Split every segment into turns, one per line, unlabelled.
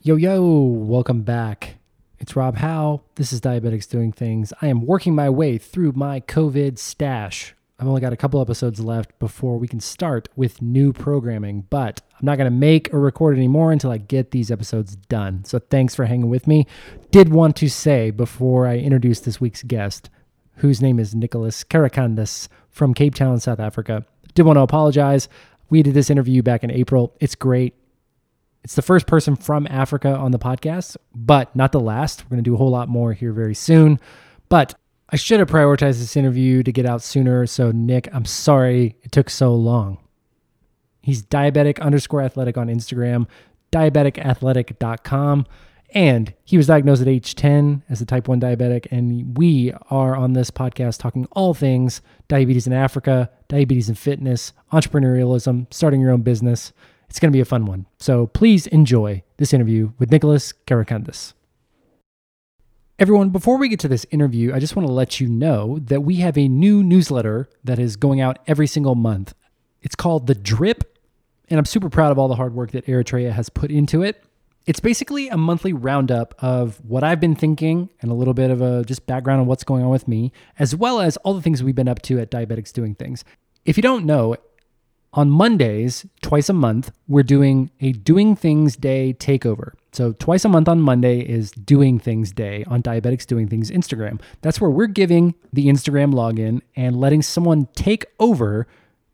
Yo, yo, welcome back. It's Rob Howe. This is Diabetics Doing Things. I am working my way through my COVID stash. I've only got a couple episodes left before we can start with new programming, but I'm not going to make or record anymore until I get these episodes done. So thanks for hanging with me. Did want to say before I introduce this week's guest, whose name is Nicholas Karakandas from Cape Town, South Africa, did want to apologize. We did this interview back in April. It's great. It's the first person from Africa on the podcast, but not the last. We're going to do a whole lot more here very soon. But I should have prioritized this interview to get out sooner. So, Nick, I'm sorry it took so long. He's diabetic underscore athletic on Instagram, diabeticathletic.com. And he was diagnosed at age 10 as a type 1 diabetic. And we are on this podcast talking all things diabetes in Africa, diabetes and fitness, entrepreneurialism, starting your own business. It's going to be a fun one. So please enjoy this interview with Nicholas Karakandas. Everyone, before we get to this interview, I just want to let you know that we have a new newsletter that is going out every single month. It's called The Drip, and I'm super proud of all the hard work that Eritrea has put into it. It's basically a monthly roundup of what I've been thinking and a little bit of a just background on what's going on with me, as well as all the things we've been up to at Diabetics Doing Things. If you don't know, on Mondays, twice a month, we're doing a Doing Things Day takeover. So, twice a month on Monday is Doing Things Day on Diabetics Doing Things Instagram. That's where we're giving the Instagram login and letting someone take over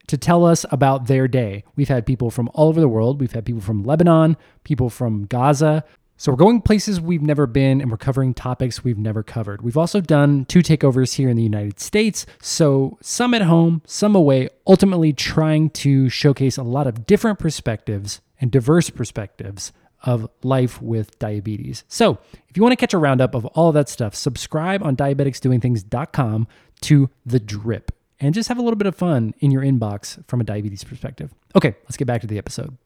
to tell us about their day. We've had people from all over the world. We've had people from Lebanon, people from Gaza, so we're going places we've never been and we're covering topics we've never covered. We've also done two takeovers here in the United States. So some at home, some away, ultimately trying to showcase a lot of different perspectives and diverse perspectives of life with diabetes. So if you want to catch a roundup of all of that stuff, subscribe on diabeticsdoingthings.com to The Drip and just have a little bit of fun in your inbox from a diabetes perspective. Okay, let's get back to the episode.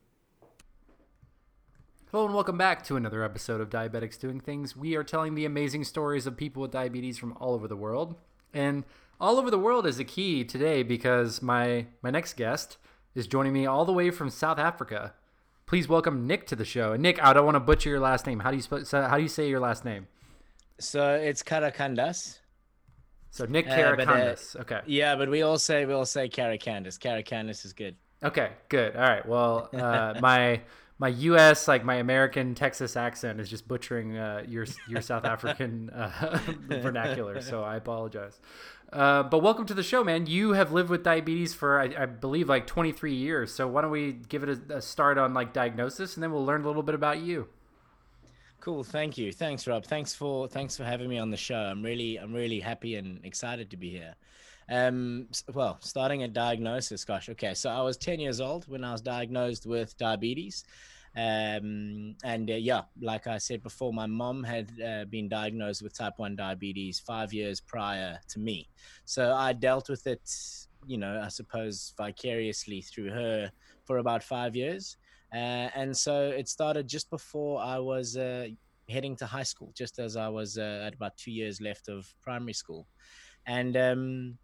Hello and welcome back to another episode of Diabetics Doing Things. We are telling the amazing stories of people with diabetes from all over the world. And all over the world is a key today because my my next guest is joining me all the way from South Africa. Please welcome Nick to the show. And Nick, I don't want to butcher your last name. How do you sp- how do you say your last name?
So it's Karakandas.
So Nick Karakandas. Uh, uh, okay.
Yeah, but we all say we all say Karakandas. Karakandas is good.
Okay, good. All right. Well, uh, my my U.S. like my American Texas accent is just butchering uh, your your South African uh, vernacular. So I apologize. Uh, but welcome to the show, man. You have lived with diabetes for I, I believe like 23 years. So why don't we give it a, a, start on like diagnosis, and then we'll learn a little bit about you.
Cool. Thank you. Thanks, Rob. Thanks for thanks for having me on the show. I'm really I'm really happy and excited to be here. Um, well, starting a diagnosis, gosh, okay. So I was 10 years old when I was diagnosed with diabetes. Um, and uh, yeah, like I said before, my mom had uh, been diagnosed with type 1 diabetes five years prior to me. So I dealt with it, you know, I suppose vicariously through her for about five years. Uh, and so it started just before I was uh, heading to high school, just as I was uh, at about two years left of primary school. And um,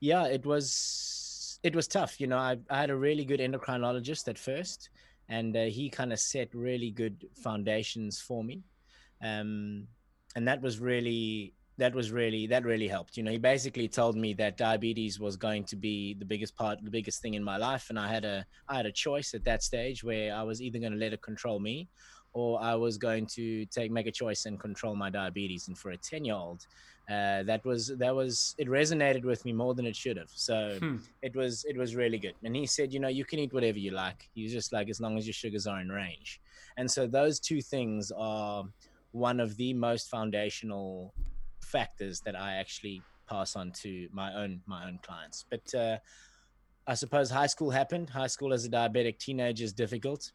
yeah, it was it was tough. You know, I, I had a really good endocrinologist at first, and uh, he kind of set really good foundations for me, um, and that was really that was really that really helped. You know, he basically told me that diabetes was going to be the biggest part, the biggest thing in my life, and I had a I had a choice at that stage where I was either going to let it control me, or I was going to take make a choice and control my diabetes. And for a ten year old, uh, that was that was it resonated with me more than it should have. So hmm. it was it was really good. And he said, you know, you can eat whatever you like. He's just like as long as your sugars are in range. And so those two things are one of the most foundational factors that I actually pass on to my own my own clients. But uh, I suppose high school happened. High school as a diabetic teenager is difficult.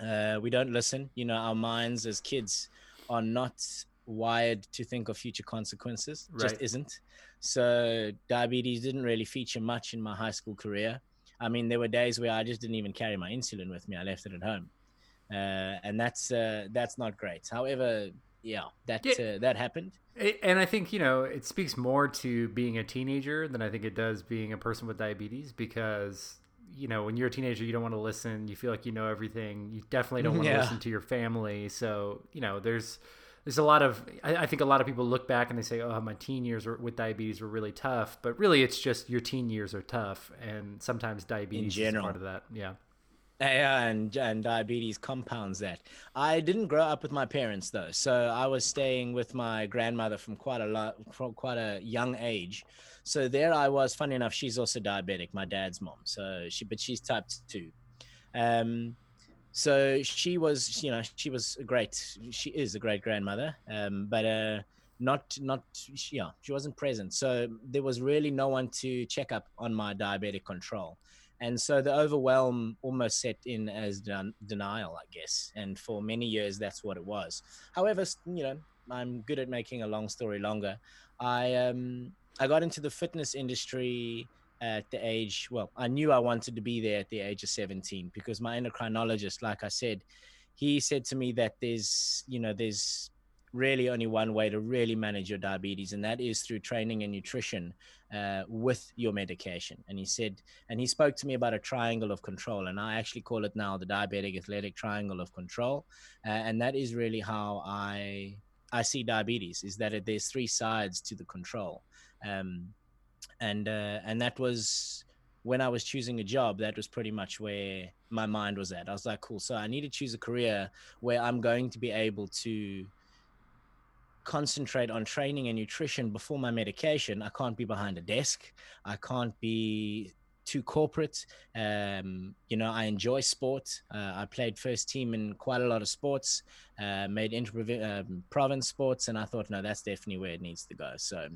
Uh, we don't listen. You know, our minds as kids are not wired to think of future consequences right. just isn't so diabetes didn't really feature much in my high school career i mean there were days where i just didn't even carry my insulin with me i left it at home uh, and that's uh, that's not great however yeah that yeah. Uh, that happened
and i think you know it speaks more to being a teenager than i think it does being a person with diabetes because
you know, when you're a teenager, you don't want to listen. You feel like you know everything. You definitely don't mm-hmm. want yeah. to listen to your family. So, you know, there's there's a lot of I, I, think a lot of people look back and they say, "Oh, my teen years were, with diabetes were really tough," but really, it's just your teen years are tough, and sometimes diabetes is part of that. Yeah.
And and diabetes compounds that. I didn't grow up with my parents though, so I was staying with my grandmother from quite a lot, from quite a young age. So there I was. Funny enough, she's also diabetic. My dad's mom. So she, but she's type two. Um, so she was, you know, she was a great. She is a great grandmother. Um, but uh, not not yeah, she wasn't present. So there was really no one to check up on my diabetic control and so the overwhelm almost set in as den- denial i guess. And for many years that's what it was. However you know i'm good at making a long story longer. I um i got into the fitness industry at the age well i knew i wanted to be there at the age of 17 because my endocrinologist like i said he said to me that there's you know there's really only one way to really manage your diabetes, and that is through training and nutrition uh, with your medication. And he said, and he spoke to me about a triangle of control, and I actually call it now the diabetic athletic triangle of control, uh, and that is really how I I see diabetes is that it, there's three sides to the control, um, and uh, and that was when I was choosing a job, that was pretty much where my mind was at. I was like, cool. So I need to choose a career where I'm going to be able to concentrate on training and nutrition before my medication. I can't be behind a desk. I can't be too corporate. Um, you know, I enjoy sport. Uh, I played first team in quite a lot of sports, uh, made inter um, province sports, and I thought, no, that's definitely where it needs to go. So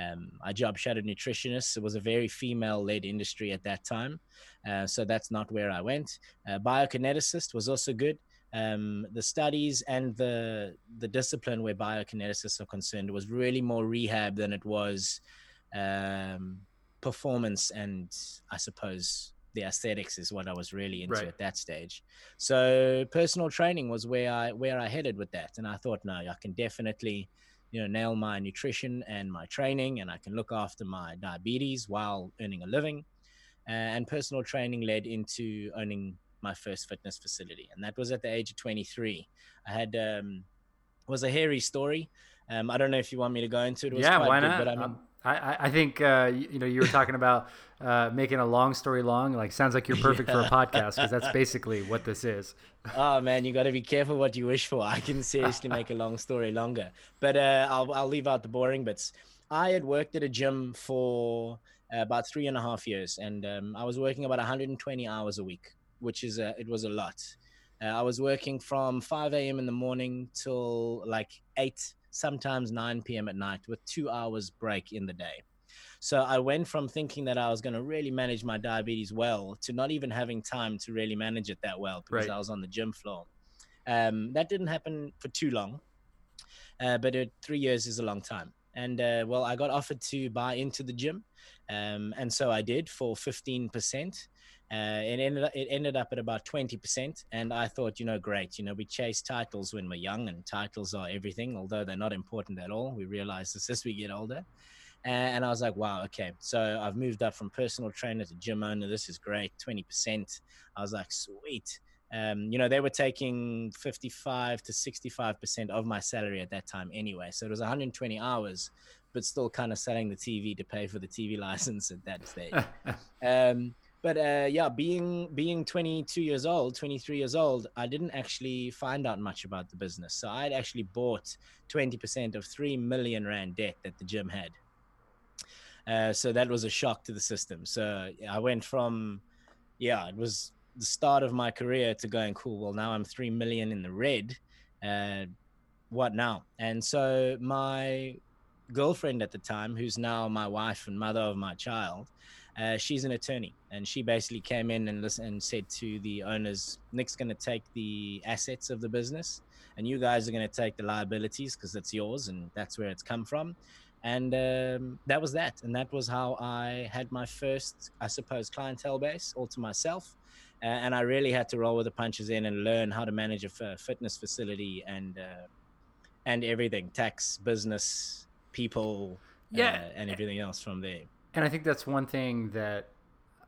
um, I job shadowed nutritionists. It was a very female led industry at that time. Uh, so that's not where I went. Uh, biokineticist was also good um, the studies and the the discipline where biokineticists are concerned was really more rehab than it was um, performance and I suppose the aesthetics is what I was really into right. at that stage. So personal training was where I where I headed with that, and I thought, no, I can definitely you know nail my nutrition and my training, and I can look after my diabetes while earning a living. Uh, and personal training led into owning my first fitness facility, and that was at the age of 23. I had um, was a hairy story. Um, I don't know if you want me to go into it. it
yeah, why good, not? But I, mean, um, I, I think uh, you, you, know you were talking about uh, making a long story long. Like sounds like you're perfect yeah. for a podcast because that's basically what this is.
oh man, you got to be careful what you wish for. I can seriously make a long story longer, but uh, I'll I'll leave out the boring bits. I had worked at a gym for uh, about three and a half years, and um, I was working about 120 hours a week which is a, it was a lot. Uh, I was working from 5 a.m. in the morning till like 8, sometimes 9 p.m. at night with two hours break in the day. So I went from thinking that I was going to really manage my diabetes well to not even having time to really manage it that well because right. I was on the gym floor. Um, that didn't happen for too long, uh, but it, three years is a long time. And uh, well, I got offered to buy into the gym, um, and so I did for 15%. Uh, it ended up, it ended up at about 20% and i thought you know great you know we chase titles when we're young and titles are everything although they're not important at all. We realize this as we get older. And i was like wow okay. So i've moved up from personal trainer to gym owner. This is great 20% i was like sweet. Um, you know they were taking 55 to 65% of my salary at that time anyway. So it was 120 hours but still kind of selling the tv to pay for the tv license at that stage. Um, but uh, yeah being being 22 years old 23 years old i didn't actually find out much about the business. So i'd actually bought 20% of 3 million rand debt that the gym had. Uh, so that was a shock to the system. So i went from yeah it was the start of my career to going cool well now i'm 3 million in the red. Uh, what now? And so my girlfriend at the time who's now my wife and mother of my child uh, she's an attorney, and she basically came in and listen, and said to the owners, "Nick's going to take the assets of the business, and you guys are going to take the liabilities because it's yours, and that's where it's come from." And um, that was that, and that was how I had my first, I suppose, clientele base all to myself. Uh, and I really had to roll with the punches in and learn how to manage a f- fitness facility and uh, and everything, tax, business, people, yeah, uh, and everything else from there
and I think that's one thing that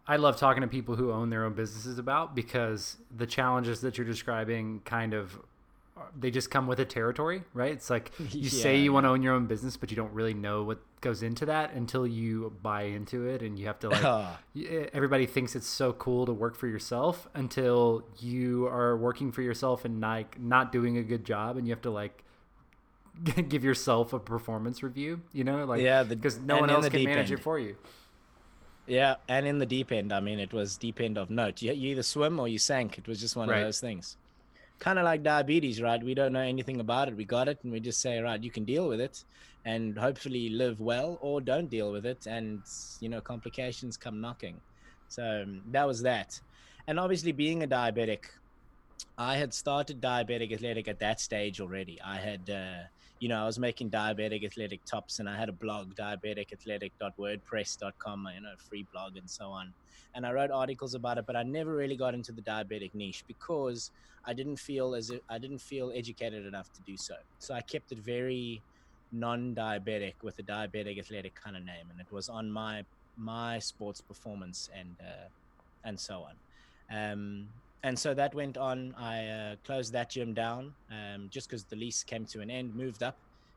I love talking to people who own their own businesses about because the challenges that you're describing kind of they just come with a territory, right? It's like you yeah, say you want to own your own business, but you don't really know what goes into that until you buy into it, and you have to like. Everybody thinks it's so cool to work for yourself until you are working for yourself and like not doing a good job, and you have to like give yourself a performance review. You know, like
yeah,
because no one else can manage end. it for you.
Yeah, and in the deep end, I mean, it was deep end of note. You, you either swim or you sank. It was just one right. of those things kind of like diabetes, right? We don't know anything about it. We got it, and we just say, right, you can deal with it, and hopefully live well, or don't deal with it, and you know complications come knocking. So um, that was that, and obviously being a diabetic, I had started diabetic athletic at that stage already. I had. Uh, you know, I was making diabetic athletic tops and I had a blog, diabeticathletic.wordpress.com, you know, free blog and so on and I wrote articles about it, but I never really got into the diabetic niche because I didn't feel as if I didn't feel educated enough to do so. So I kept it very non-diabetic with a diabetic athletic kind of name, and it was on my my sports performance and uh, and so on. Um, and so that went on. I uh, closed that gym down um, just because the lease came to an end, moved up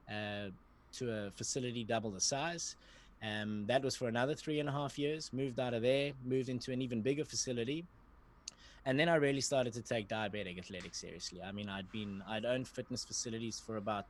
uh, to a facility double the size. Um, that was for another three and a half years. Moved out of there, moved into an even bigger facility, and then I really started to take diabetic athletics seriously. I mean, I'd been I'd owned fitness facilities for about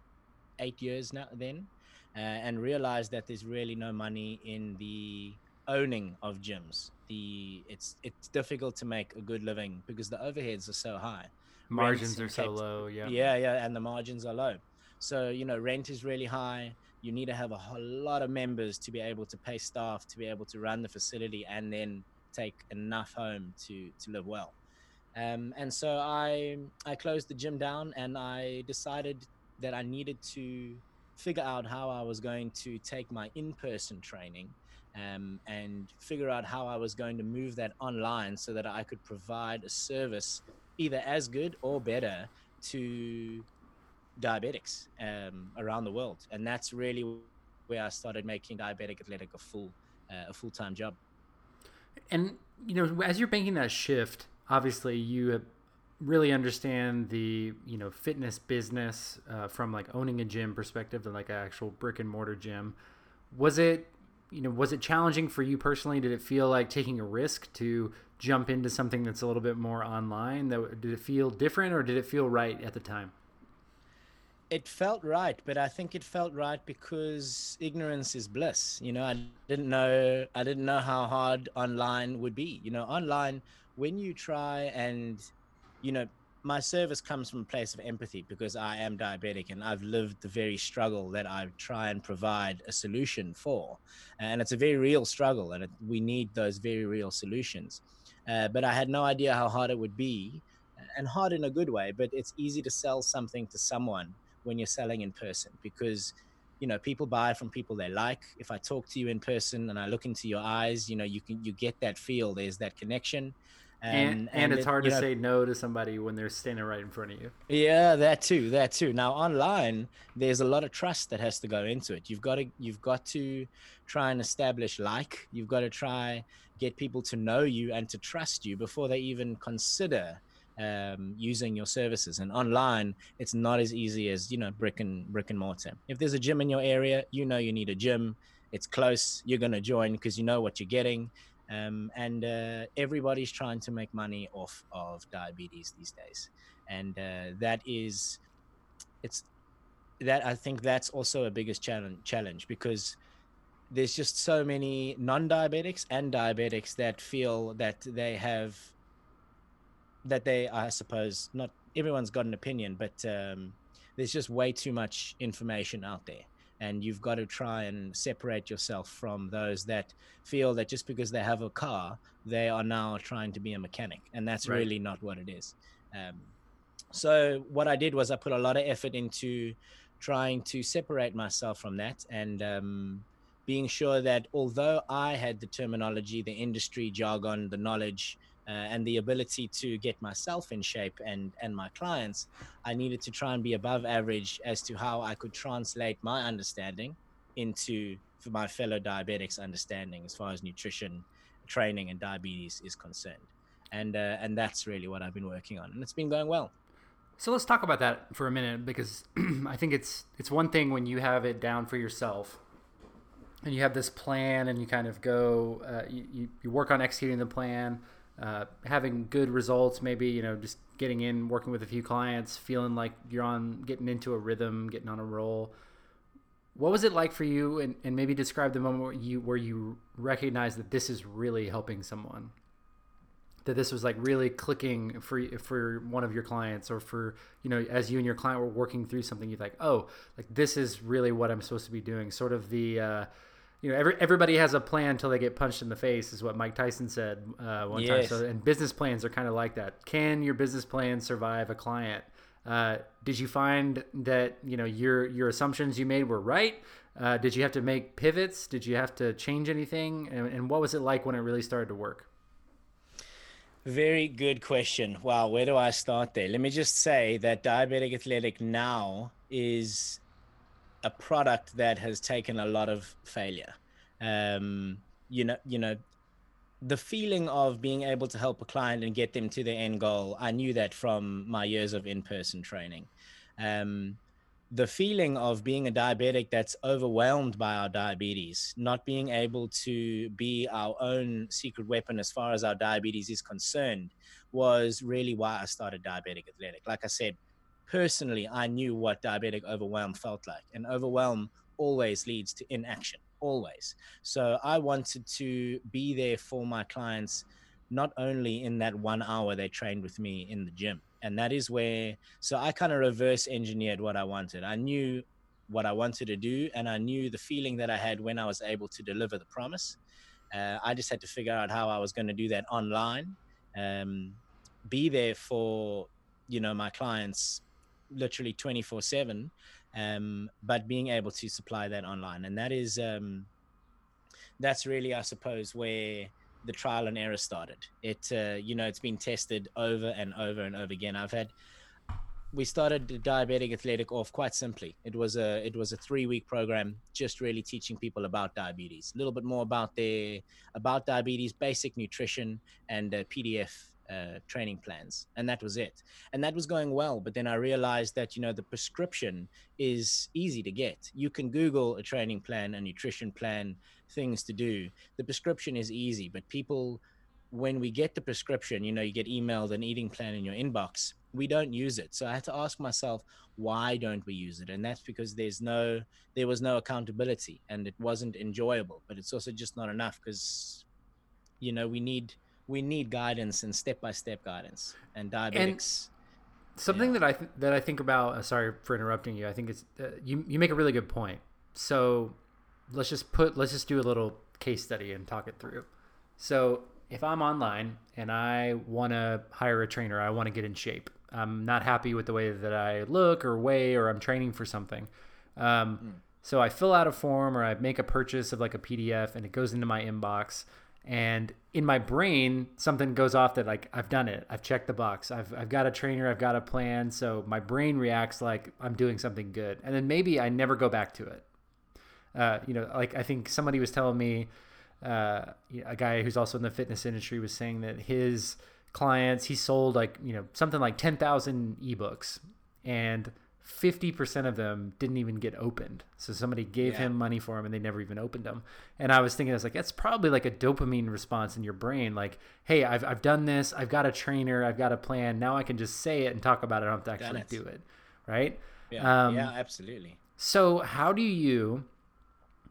eight years now then, uh, and realized that there's really no money in the owning of gyms. The it's it's difficult to make a good living because the overheads are so high.
Margins are so low. Yeah.
Yeah, yeah, and the margins are low. So you know, rent is really high you need to have a whole lot of members to be able to pay staff to be able to run the facility and then take enough home to to live well um, and so i i closed the gym down and i decided that i needed to figure out how i was going to take my in-person training um, and figure out how i was going to move that online so that i could provide a service either as good or better to diabetics um, around the world, and that's really where I started making diabetic athletic a full uh, a full time job.
And you know, as you're making that shift, obviously you really understand the you know fitness business uh, from like owning a gym perspective than like an actual brick and mortar gym. Was it you know was it challenging for you personally? Did it feel like taking a risk to jump into something that's a little bit more online? That did it feel different or did it feel right at the time?
it felt right, but I think it felt right because ignorance is bliss. You know, I didn't know I didn't know how hard online would be. You know, online when you try and you know, my service comes from a place of empathy because I am diabetic and I've lived the very struggle that I try and provide a solution for. And it's a very real struggle and it, we need those very real solutions. Uh, but I had no idea how hard it would be and hard in a good way, but it's easy to sell something to someone when you're selling in person because you know people buy from people they like if i talk to you in person and i look into your eyes you know you can you get that feel there's that connection
and, and, and, it's it, hard to know, say no to somebody when they're standing right in front of you
yeah that too that too now online there's a lot of trust that has to go into it you've got to you've got to try and establish like you've got to try get people to know you and to trust you before they even consider um, using your services. And online, it's not as easy as you know brick and brick and mortar. If there's a gym in your area, you know you need a gym. It's close. You're gonna join because you know what you're getting. Um, and uh, everybody's trying to make money off of diabetes these days, and uh, that is, it's that I think that's also a biggest challenge challenge because there's just so many non-diabetics and diabetics that feel that they have that they, I suppose, not everyone's got an opinion, but um, there's just way too much information out there. And you've got to try and separate yourself from those that feel that just because they have a car, they are now trying to be a mechanic. And that's right. really not what it is. Um, so, what I did was I put a lot of effort into trying to separate myself from that and um, being sure that although I had the terminology, the industry jargon, the knowledge, uh, and the ability to get myself in shape and and my clients i needed to try and be above average as to how i could translate my understanding into for my fellow diabetics understanding as far as nutrition training and diabetes is concerned and uh, and that's really what I've been working on, and it's been going well.
So let's talk about that for a minute because I think it's it's one thing when you have it down for yourself and you have this plan and you kind of go uh, you, you work on executing the plan uh, having good results maybe you know just getting in working with a few clients feeling like you're on getting into a rhythm getting on a roll. What was it like for you? And, and maybe describe the moment where you where you recognize that this is really helping someone? That this was like really clicking for for one of your clients or for you know as you and your client were working through something you're like oh like this is really what i'm supposed to be doing. Sort of the uh, you know every, everybody has a plan until they get punched in the face is what mike tyson said uh, one yes. time. So and business plans are kind of like that. Can your business plan survive a client? Uh, did you find that you know your your assumptions you made were right? Uh, did you have to make pivots? Did you have to change anything? And, and what was it like when it really started to work?
Very good question. Wow, where do I start there? Let me just say that Diabetic Athletic now is a product that has taken a lot of failure. Um, you know, you know, the feeling of being able to help a client and get them to their end goal. I knew that from my years of in-person training. Um, the feeling of being a diabetic that's overwhelmed by our diabetes, not being able to be our own secret weapon as far as our diabetes is concerned, was really why I started Diabetic Athletic. Like I said, personally, I knew what diabetic overwhelm felt like, and overwhelm always leads to inaction, always. So I wanted to be there for my clients, not only in that one hour they trained with me in the gym and that is where so i kind of reverse engineered what i wanted i knew what i wanted to do and i knew the feeling that i had when i was able to deliver the promise uh, i just had to figure out how i was going to do that online um, be there for you know my clients literally 24 7 um, but being able to supply that online and that is um, that's really i suppose where the trial and error started. It, uh, you know, it's been tested over and over and over again. I've had, we started diabetic athletic off quite simply. It was a, it was a three week program, just really teaching people about diabetes, a little bit more about their, about diabetes, basic nutrition, and uh, PDF uh, training plans, and that was it. And that was going well. But then I realized that you know the prescription is easy to get. You can Google a training plan, a nutrition plan, things to do. The prescription is easy, but people, when we get the prescription, you know, you get emailed an eating plan in your inbox. We don't use it. So I had to ask myself, why don't we use it? And that's because there's no, there was no accountability, and it wasn't enjoyable. But it's also just not enough because, you know, we need we need guidance and step by step guidance and diabetics.
And something yeah. that I th- that I think about. Uh, sorry for interrupting you. I think it's uh, you. You make a really good point. So let's just put let's just do a little case study and talk it through. So if I'm online and I want to hire a trainer, I want to get in shape. I'm not happy with the way that I look or weigh, or I'm training for something. Um, mm. So I fill out a form or I make a purchase of like a PDF and it goes into my inbox. And in my brain, something goes off that like I've done it. I've checked the box. I've, I've got a trainer. I've got a plan. So my brain reacts like I'm doing something good. And then maybe I never go back to it. Uh, you know, like I think somebody was telling me, uh, a guy who's also in the fitness industry was saying that his clients, he sold like, you know, something like 10,000 ebooks and 50% of them didn't even get opened. So somebody gave yeah. him money for them and they never even opened them. And I was thinking, I was like, that's probably like a dopamine response in your brain. Like, hey, I've, I've done this. I've got a trainer. I've got a plan. Now I can just say it and talk about it. I don't have to actually do it. Right.
Yeah. Um, yeah, absolutely.
So how do you,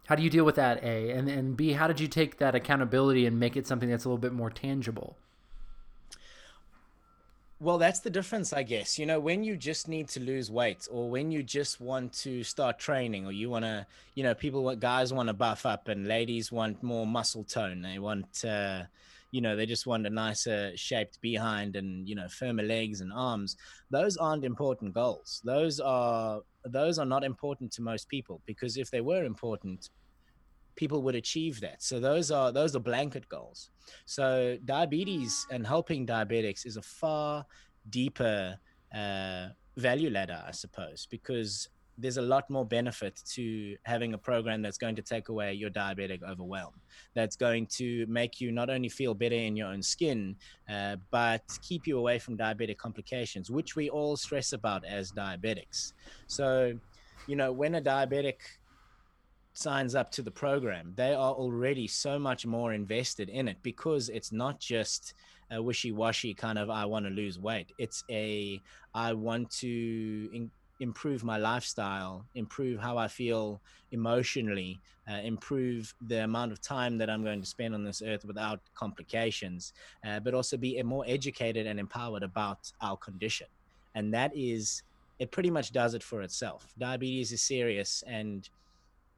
how do you deal with that a and and b how did you take that accountability and make it something that's a little bit more tangible
well that's the difference i guess. You know when you just need to lose weight or when you just want to start training or you want to you know people guys want to buff up and ladies want more muscle tone. They want uh you know they just want a nicer shaped behind and you know firmer legs and arms. Those aren't important goals. Those are those are not important to most people because if they were important people would achieve that so those are those are blanket goals so diabetes and helping diabetics is a far deeper uh, value ladder i suppose because there's a lot more benefit to having a program that's going to take away your diabetic overwhelm, that's going to make you not only feel better in your own skin, uh, but keep you away from diabetic complications, which we all stress about as diabetics. So, you know, when a diabetic signs up to the program, they are already so much more invested in it because it's not just a wishy-washy kind of I want to lose weight. It's a I want to in, improve my lifestyle, improve how I feel emotionally, uh, improve the amount of time that I'm going to spend on this earth without complications, uh, but also be more educated and empowered about our condition. And that is, it pretty much does it for itself. Diabetes is serious and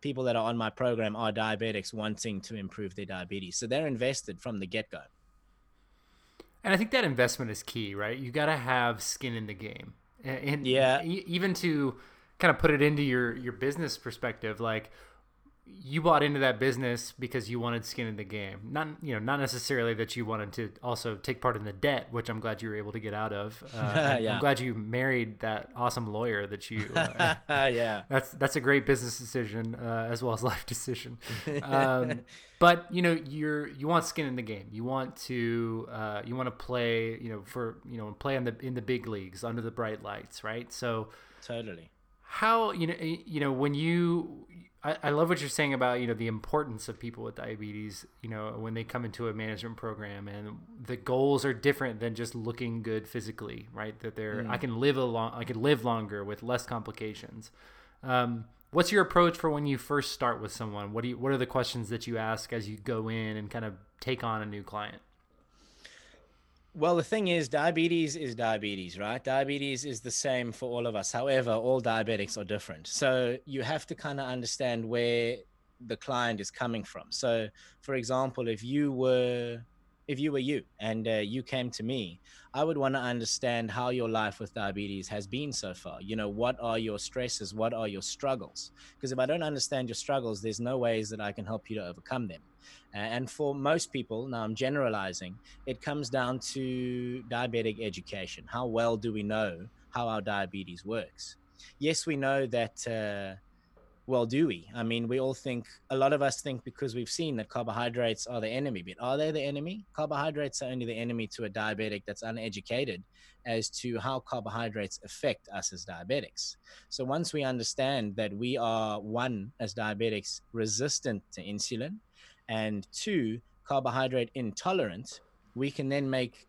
people that are on my program are diabetics wanting to improve their diabetes. So they're invested from the get go.
And I think that investment is key, right? You got to have skin in the game. And
yeah,
even to kind of put it into your your business perspective, like you bought into that business because you wanted skin in the game. Not you know not necessarily that you wanted to also take part in the debt which i'm glad you were able to get out of. Uh, yeah. i'm glad you married that awesome lawyer that you
uh, yeah.
That's that's a great business decision uh, as well as life decision. Um, but you know you're you want skin in the game. You want to uh, you want to play you know for you know play in the in the big leagues under the bright lights right? So
totally
how you know you know when you I, I love what you're saying about you know the importance of people with diabetes you know when they come into a management program and the goals are different than just looking good physically right? That they're mm. i can live a long i can live longer with less complications. Um, what's your approach for when you first start with someone? What do you what are the questions that you ask as you go in and kind of take on a new client
well, the thing is, diabetes is diabetes, right? Diabetes is the same for all of us. However, all diabetics are different. So you have to kind of understand where the client is coming from. So, for example, if you were if you were you and uh, you came to me, I would want to understand how your life with diabetes has been so far. You know, what are your stresses? What are your struggles? Because if I don't understand your struggles, there's no ways that I can help you to overcome them. And for most people, now I'm generalizing, it comes down to diabetic education. How well do we know how our diabetes works? Yes, we know that. Uh, well, do we? I mean, we all think, a lot of us think because we've seen that carbohydrates are the enemy, but are they the enemy? Carbohydrates are only the enemy to a diabetic that's uneducated as to how carbohydrates affect us as diabetics. So once we understand that we are, one, as diabetics, resistant to insulin, and two, carbohydrate intolerant, we can then make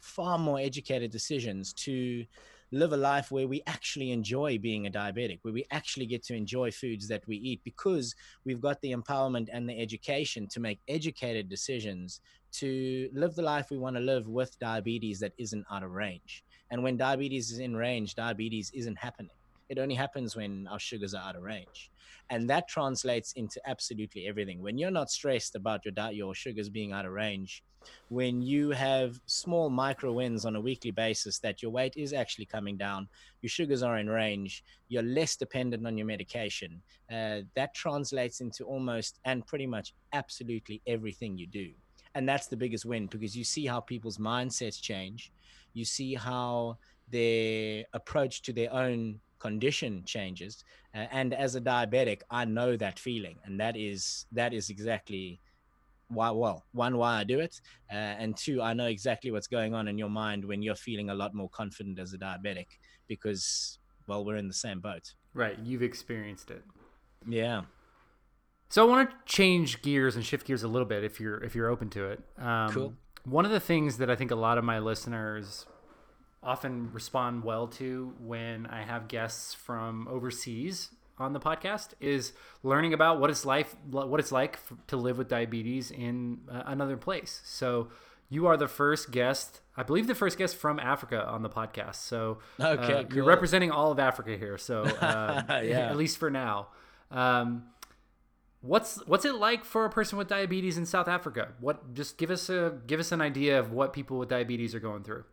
far more educated decisions to live a life where we actually enjoy being a diabetic, where we actually get to enjoy foods that we eat because we've got the empowerment and the education to make educated decisions to live the life we want to live with diabetes that isn't out of range. And when diabetes is in range, diabetes isn't happening. It only happens when our sugars are out of range. And that translates into absolutely everything. When you're not stressed about your diet your sugars being out of range when you have small micro wins on a weekly basis that your weight is actually coming down your sugars are in range you're less dependent on your medication uh, that translates into almost and pretty much absolutely everything you do. And that's the biggest win because you see how people's mindsets change. You see how their approach to their own condition changes uh, and as a diabetic i know that feeling and that is that is exactly why well one why i do it uh, and two i know exactly what's going on in your mind when you're feeling a lot more confident as a diabetic because well we're in the same boat.
Right you've experienced it.
Yeah.
So i want to change gears and shift gears a little bit if you're if you're open to it.
Um, cool.
one of the things that i think a lot of my listeners often respond well to when I have guests from overseas on the podcast is learning about what it's like what it's like to live with diabetes in uh, another place. So you are the first guest, I believe the first guest from Africa on the podcast. So
okay,
uh, cool. you're representing all of Africa here. So uh, yeah. at least for now. Um, what's what's it like for a person with diabetes in South Africa? What just give us a give us an idea of what people with diabetes are going through.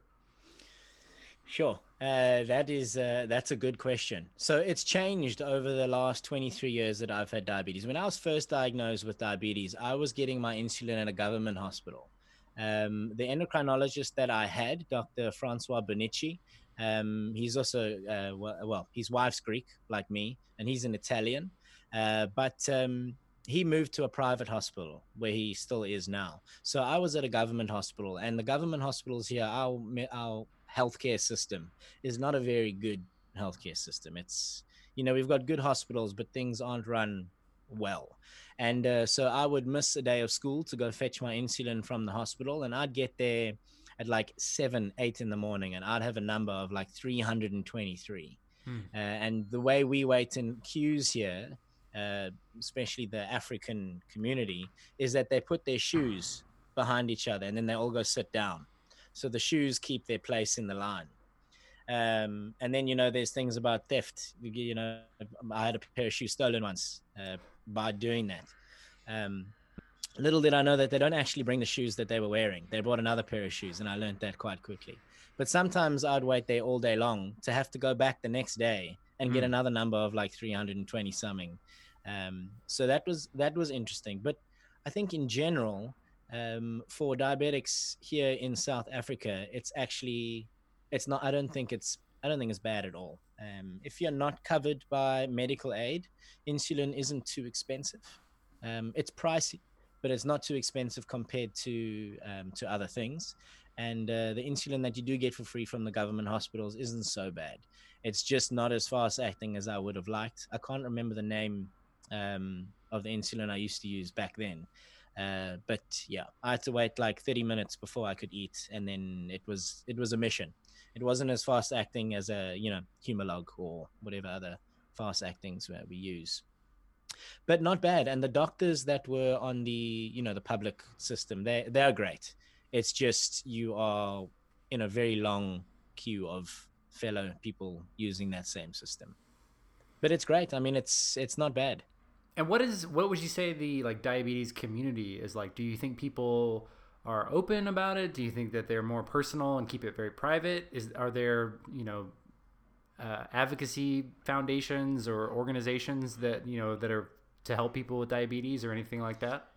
Sure. Uh, that is uh, that's a good question. So it's changed over the last 23 years that I've had diabetes. When I was first diagnosed with diabetes, I was getting my insulin at a government hospital. Um, the endocrinologist that I had, Dr. Francois Bonici, Um, he's also uh, well, well, his wife's Greek like me, and he's an Italian. Uh, but um, he moved to a private hospital where he still is now. So I was at a government hospital, and the government hospitals here, our our healthcare system is not a very good healthcare system. It's you know we've got good hospitals, but things aren't run well. And uh, so I would miss a day of school to go fetch my insulin from the hospital, and I'd get there at like seven, eight in the morning, and I'd have a number of like 323. Hmm. Uh, and the way we wait in queues here, uh, especially the African community, is that they put their shoes behind each other and then they all go sit down. So the shoes keep their place in the line. Um, and then, you know, there's things about theft. You know, I had a pair of shoes stolen once uh, by doing that. Um, little did I know that they don't actually bring the shoes that they were wearing. They brought another pair of shoes, and I learned that quite quickly. But sometimes I'd wait there all day long to have to go back the next day and mm. get another number of like 320 something. Um, so that was that was interesting. But I think in general, um, for diabetics here in South Africa, it's actually it's not. I don't think it's I don't think it's bad at all. Um, if you're not covered by medical aid, insulin isn't too expensive. Um, it's pricey, but it's not too expensive compared to um, to other things. And uh, the insulin that you do get for free from the government hospitals isn't so bad. It's just not as fast acting as I would have liked. I can't remember the name um, of the insulin I used to use back then. Uh, but yeah, I had to wait like 30 minutes before I could eat, and then it was it was a mission. It wasn't as fast acting as a you know Humalog or whatever other fast actings we use but not bad. And the doctors that were on the you know the public system, they they are great. It's just you are in a very long queue of fellow people using that same system. But it's great. I mean, it's it's not bad.
And what is what would you say the like diabetes community is like? Do you think people are open about it? Do you think that they're more personal and keep it very private? Is are there you know uh, advocacy foundations or organizations that you know that are to help people with diabetes or anything like that?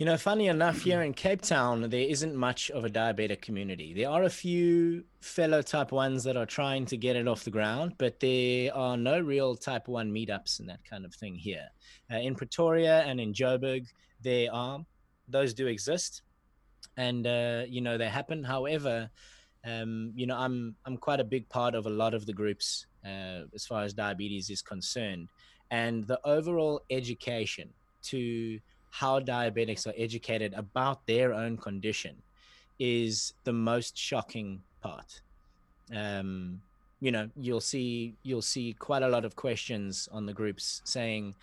You know, funny enough, here in Cape Town, there isn't much of a diabetic community. There are a few fellow type ones that are trying to get it off the ground, but there are no real type one meetups and that kind of thing here. Uh, in Pretoria and in Joburg, there are, those do exist, and uh, you know they happen. However, um, you know, I'm I'm quite a big part of a lot of the groups uh, as far as diabetes is concerned, and the overall education to how diabetics are educated about their own condition is the most shocking part. Um, you know, you'll see you'll see quite a lot of questions on the groups saying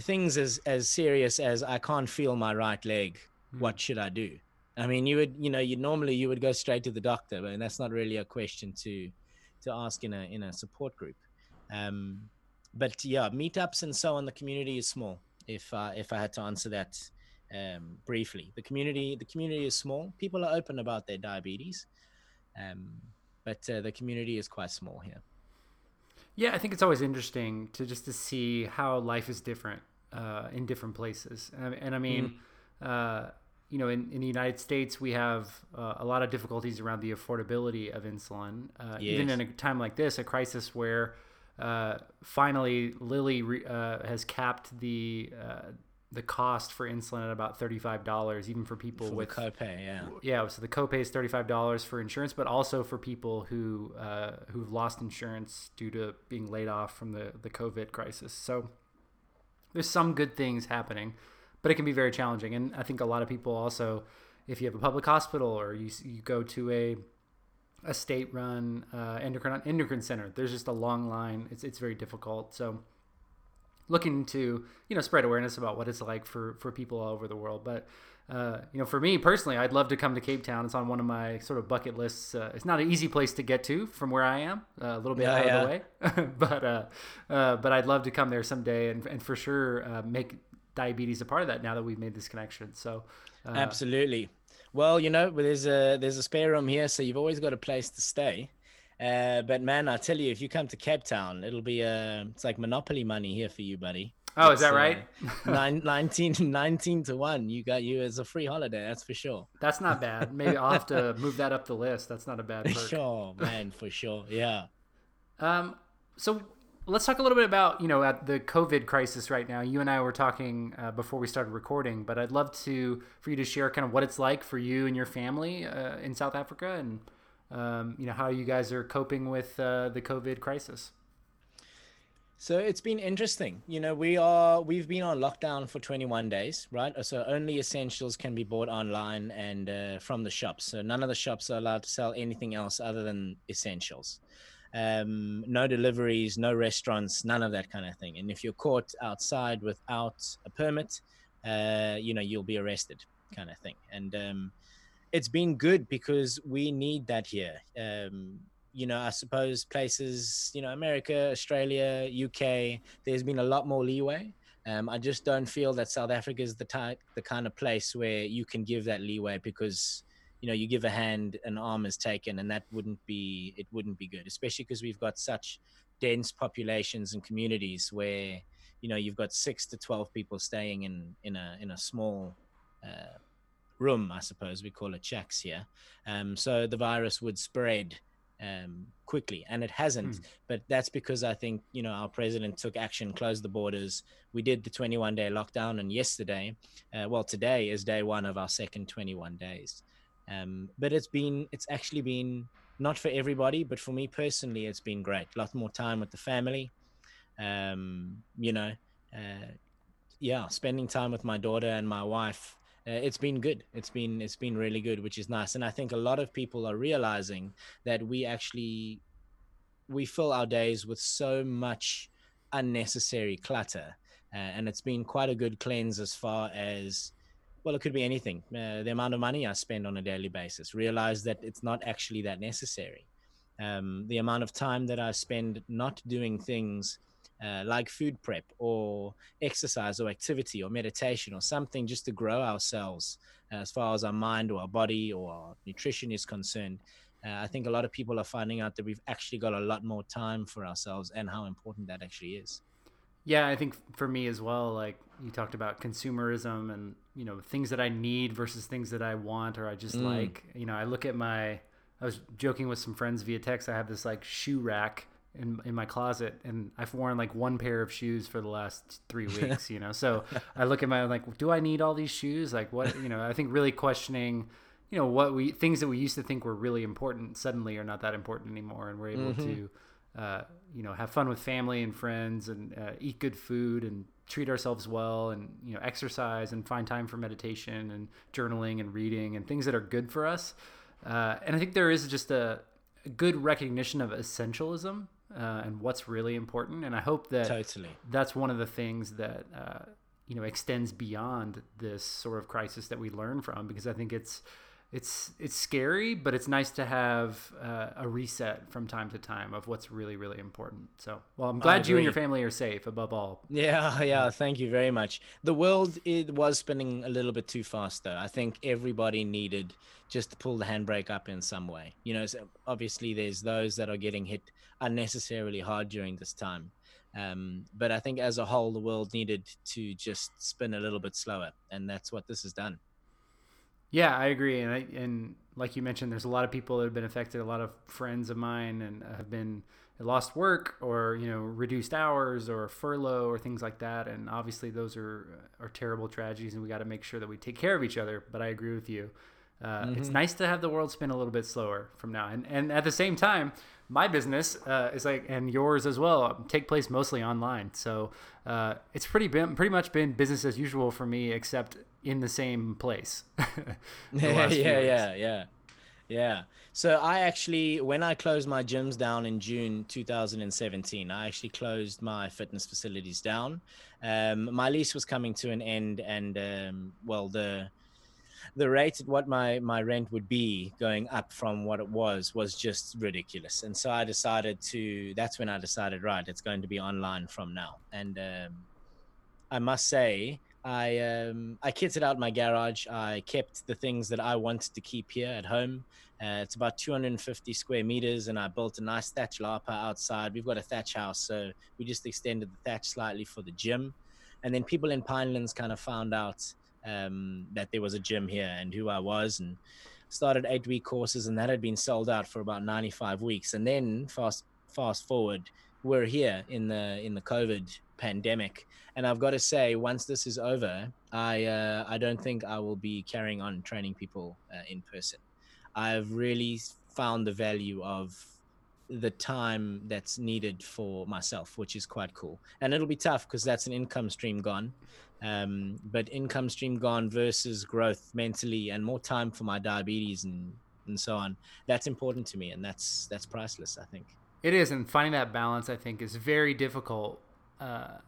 things as as serious as I can't feel my right leg. Mm. What should I do? I mean, you would, you know, you normally you would go straight to the doctor, but that's not really a question to to ask in a in a support group. Um, but yeah, meetups and so on. The community is small. If uh, if I had to answer that um, briefly, the community the community is small. People are open about their diabetes, um, but uh, the community is quite small here.
Yeah, I think it's always interesting to just to see how life is different uh, in different places, and, and I mean. Mm you know, in, in the United States, we have uh, a lot of difficulties around the affordability of insulin. Uh, yes. Even in a time like this, a crisis where uh, finally Lilly re- uh, has capped the uh, the cost for insulin at about thirty five dollars, even for people
for
with
copay. Yeah,
yeah. So the copay is thirty five dollars for insurance, but also for people who uh, who've lost insurance due to being laid off from the the COVID crisis. So there's some good things happening but it can be very challenging. And I think a lot of people also, if you have a public hospital or you, you go to a a state run uh, endocrine endocrine center, there's just a long line. It's it's very difficult. So looking to you know spread awareness about what it's like for for people all over the world, but. Uh, you know, for me personally, I'd love to come to Cape Town. It's on one of my sort of bucket lists. Uh, it's not an easy place to get to from where I am, uh, a little bit yeah, out yeah. of the way, but uh, uh, but I'd love to come there someday and, and for sure uh, make diabetes a part of that now that we've made this connection. So
absolutely. Well, you know, there's a there's a spare room here, so you've always got a place to stay. Uh, but man, I tell you, if you come to Cape Town, it'll be uh, it's like monopoly money here for you, buddy.
Oh, is that
uh,
right?
nine, 19, 19 to one. You got you as a free holiday. That's for sure.
That's not bad. Maybe I'll have to move that up the list. That's not a bad perk.
For sure, man, for sure. Yeah.
Um, so let's talk a little bit about you know at the COVID crisis right now. You and I were talking uh, before we started recording, but I'd love to for you to share kind of what it's like for you and your family uh, in South Africa, and um, you know how you guys are coping with uh, the COVID crisis.
So it's been interesting. You know, we are we've been on lockdown for 21 days, right? So only essentials can be bought online and uh, from the shops. So none of the shops are allowed to sell anything else other than essentials. Um, no deliveries, no restaurants, none of that kind of thing. And if you're caught outside without a permit, uh, you know, you'll be arrested, kind of thing. And um, it's been good because we need that here. Um, you know, I suppose places, you know, America, Australia, UK, there's been a lot more leeway. Um, I just don't feel that South Africa is the type, the kind of place where you can give that leeway because, you know, you give a hand, an arm is taken, and that wouldn't be, it wouldn't be good, especially because we've got such dense populations and communities where, you know, you've got six to twelve people staying in in a in a small. Uh, room i suppose we call it shacks here um, so the virus would spread um, quickly, and it hasn't.
Hmm.
But that's because I think you know our president took action, closed the borders. We did the 21 day lockdown, and yesterday, uh, well, today is day one of our second 21 days. Um, but it's been, it's actually been not for everybody, but for me personally, it's been great. A lot more time with the family. Um, you know, uh, yeah, spending time with my daughter and my wife uh, it's been good it's been it's been really good which is nice and i think a lot of people are realizing that we actually we fill our days with so much unnecessary clutter uh, and it's been quite a good cleanse as far as well it could be anything uh, the amount of money i spend on a daily basis realize that it's not actually that necessary um, the amount of time that i spend not doing things uh, like food prep or exercise or activity or meditation or something just to grow ourselves uh, as far as our mind or our body or our nutrition is concerned. Uh, I think a lot of people are finding out that we've actually got a lot more time for ourselves and how important that actually is.
Yeah, I think for me as well, like you talked about consumerism and, you know, things that I need versus things that I want or I just
Mm.
like. You know, I look at my, I was joking with some friends via text. I have this like shoe rack in, in my closet and I've worn like one pair of shoes for the last three weeks, you know? So I look at my, like, do I need all these shoes? Like what, you know, I think really questioning, you know, what we, things that we used to think were really important suddenly are not that important anymore. And we're able to, uh, you know, have fun with family and friends and uh, eat good food and treat ourselves well and, you know, exercise and find time for meditation and journaling and reading and things that are good for us. Uh, and I think there is just a, a good recognition of essentialism uh, and what's really important. And I hope that
Totally.
that's one of the things that uh, you know extends beyond this sort of crisis that we learn from because I think it's it's it's scary, but it's nice to have uh, a reset from time to time of what's really really important. So, well, I'm glad you and your family are safe above all.
Yeah, yeah. Thank you very much. The world it was spinning a little bit too fast, though. I think everybody needed just to pull the handbrake up in some way. You know, so obviously there's those that are getting hit unnecessarily hard during this time. Um, but I think as a whole, the world needed to just spin a little bit slower, and that's what this has done.
Yeah, I agree, and I, and like you mentioned, there's a lot of people that have been affected. A lot of friends of mine and have been lost work or you know reduced hours or furlough or things like that. And obviously, those are are terrible tragedies, and we got to make sure that we take care of each other. But I agree with you. Uh, It's nice to have the world spin a little bit slower from now, and and at the same time, my business uh, is like and yours as well take place mostly online. So uh, it's pretty been pretty much been business as usual for me, except in the same place. the
yeah,
few
yeah,
weeks.
yeah, yeah, yeah. So I actually, when I closed my gyms down in June 2017, I actually closed my fitness facilities down. Um, my lease was coming to an end, and um, well, the the rate at what my my rent would be going up from what it was was just ridiculous. And so I decided to. That's when I decided, right, it's going to be online from now. And um, I must say, I um, I kitted out my garage. I kept the things that I wanted to keep here at home. Uh, it's about 250 square meters, and I built a nice thatch lapa outside. We've got a thatch house, so we just extended the thatch slightly for the gym. and then people in Pinelands kind of found out um, that there was a gym here and who I was, and started eight week courses, and that had been sold out for about 95 weeks. And then fast fast forward, we're here in the in the COVID pandemic, and I've got to say, once this is over, I uh, I don't think I will be carrying on training people uh, in person. I've really found the value of the time that's needed for myself, which is quite cool. And it'll be tough because that's an income stream gone. Um, but income stream gone versus growth mentally and more time for my diabetes and and so on. That's important to me, and that's that's priceless. I think
it is, and finding that balance, I think, is very difficult. Uh,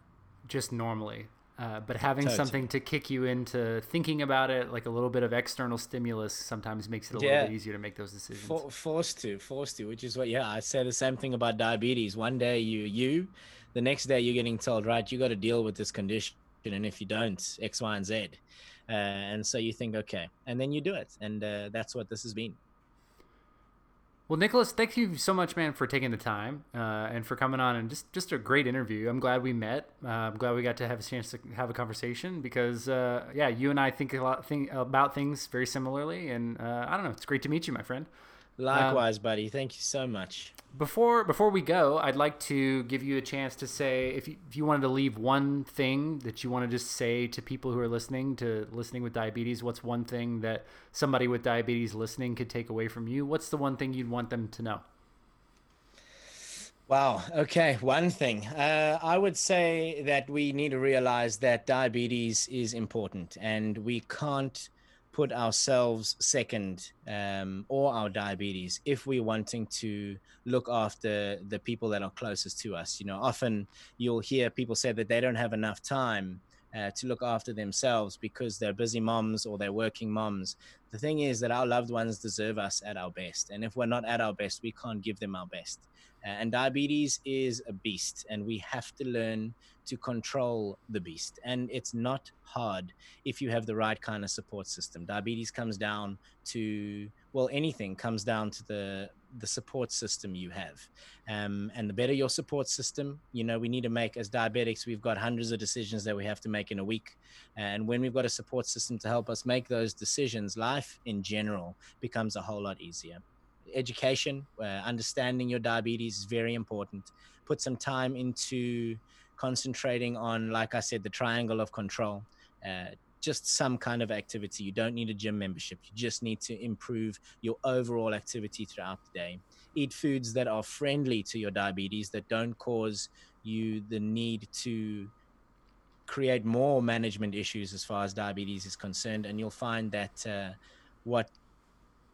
just normally, uh, but having something to kick you into thinking about it, like a little bit of external stimulus, sometimes makes it a yeah. little bit easier to make those decisions.
For, forced to, forced to, which is what, yeah, I say the same thing about diabetes. One day you, you, the next day you're getting told, right, you got to deal with this condition, and if you don't, X, Y, and Z, uh, and so you think, okay, and then you do it, and uh, that's what this has been.
Well, Nicholas, thank you so much, man, for taking the time uh, and for coming on and just just a great interview. I'm glad we met. Uh, I'm glad we got to have a chance to have a conversation because, uh, yeah, you and I think a lot think about things very similarly, and uh, I don't know. It's great to meet you, my friend.
Likewise, um, buddy. Thank you so much.
Before before we go, I'd like to give you a chance to say if you, if you wanted to leave one thing that you want to just say to people who are listening to listening with diabetes, what's one thing that somebody with diabetes listening could take away from you? What's the one thing you'd want them to know?
Wow. Okay. One thing. Uh, I would say that we need to realize that diabetes is important and we can't put ourselves second um, or our diabetes if we're wanting to look after the people that are closest to us. You know, often you'll hear people say that they don't have enough time uh, to look after themselves because they're busy moms or they're working moms. The thing is that our loved ones deserve us at our best. And if we're not at our best, we can't give them our best. Uh, and diabetes is a beast, and we have to learn to control the beast. And it's not hard if you have the right kind of support system. Diabetes comes down to, well, anything comes down to the the support system you have. Um, and the better your support system, you know, we need to make as diabetics, we've got hundreds of decisions that we have to make in a week. And when we've got a support system to help us make those decisions, life in general becomes a whole lot easier education, uh, understanding your diabetes is very important. Put some time into concentrating on, like I said, the triangle of control. Uh, just some kind of activity. You don't need a gym membership. You just need to improve your overall activity throughout the day. Eat foods that are friendly to your diabetes, that don't cause you the need to create more management issues as far as diabetes is concerned. And you'll find that uh, what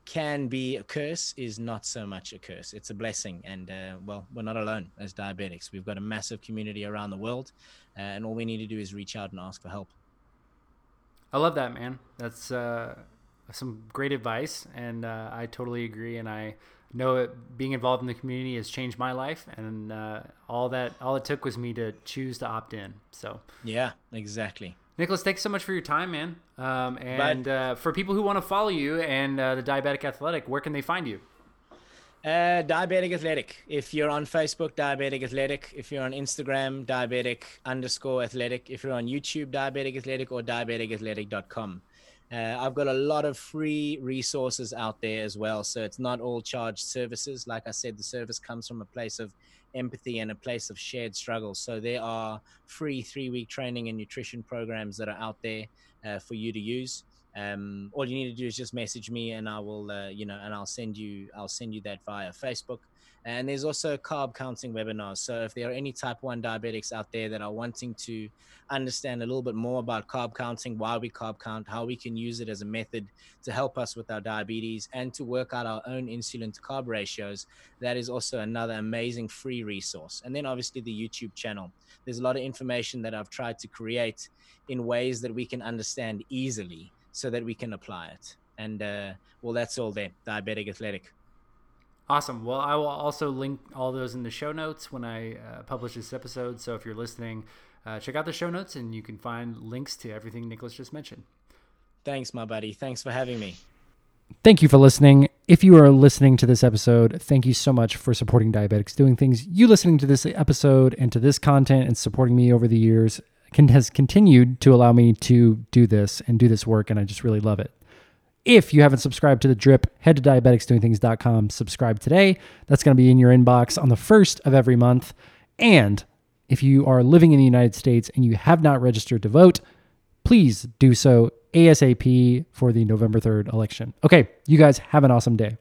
can be a curse is not so much a curse. It's a blessing. And uh, well, we're not alone as diabetics. We've got a massive community around the world. Uh, and all we need to do is reach out and ask for help.
I love that, man. That's uh, some great advice. And uh, I totally agree. And I know it, being involved in the community has changed my life. And uh, all that, all it took was me to choose to opt in. So,
yeah, exactly.
Nicholas, thanks so much for your time, man. Um, and uh, for people who want to follow you and uh, the Diabetic Athletic, where can they find you?
Uh, Diabetic Athletic. If you're on Facebook, Diabetic Athletic. If you're on Instagram, Diabetic underscore Athletic. If you're on YouTube, Diabetic Athletic or diabeticathletic.com. Uh, I've got a lot of free resources out there as well. So it's not all charged services. Like I said, the service comes from a place of empathy and a place of shared struggle. So there are free three week training and nutrition programs that are out there uh, for you to use. Um, all you need to do is just message me and I will, uh, you know, and I'll send you, I'll send you that via Facebook. And there's also carb counting webinars. So if there are any type 1 diabetics out there that are wanting to understand a little bit more about carb counting, why we carb count, how we can use it as a method to help us with our diabetes and to work out our own insulin to carb ratios, that is also another amazing free resource. And then obviously the YouTube channel. There's a lot of information that I've tried to create in ways that we can understand easily so that we can apply it. And uh, well, that's all there. Diabetic Athletic.
Awesome. Well, I will also link all those in the show notes when I uh, publish this episode. So if you're listening, uh, check out the show notes and you can find links to everything Nicholas just mentioned.
Thanks, my buddy. Thanks for having me.
Thank you for listening. If you are listening to this episode, thank you so much for supporting Diabetics Doing Things. You listening to this episode and to this content and supporting me over the years
has continued to allow me to do this and do this work, and I just really love it. If you haven't subscribed to the drip, head to diabeticsdoingthings.com, subscribe today. That's going to be in your inbox on the first of every month. And if you are living in the United States and you have not registered to vote, please do so ASAP for the November 3rd election. Okay, you guys have an awesome day.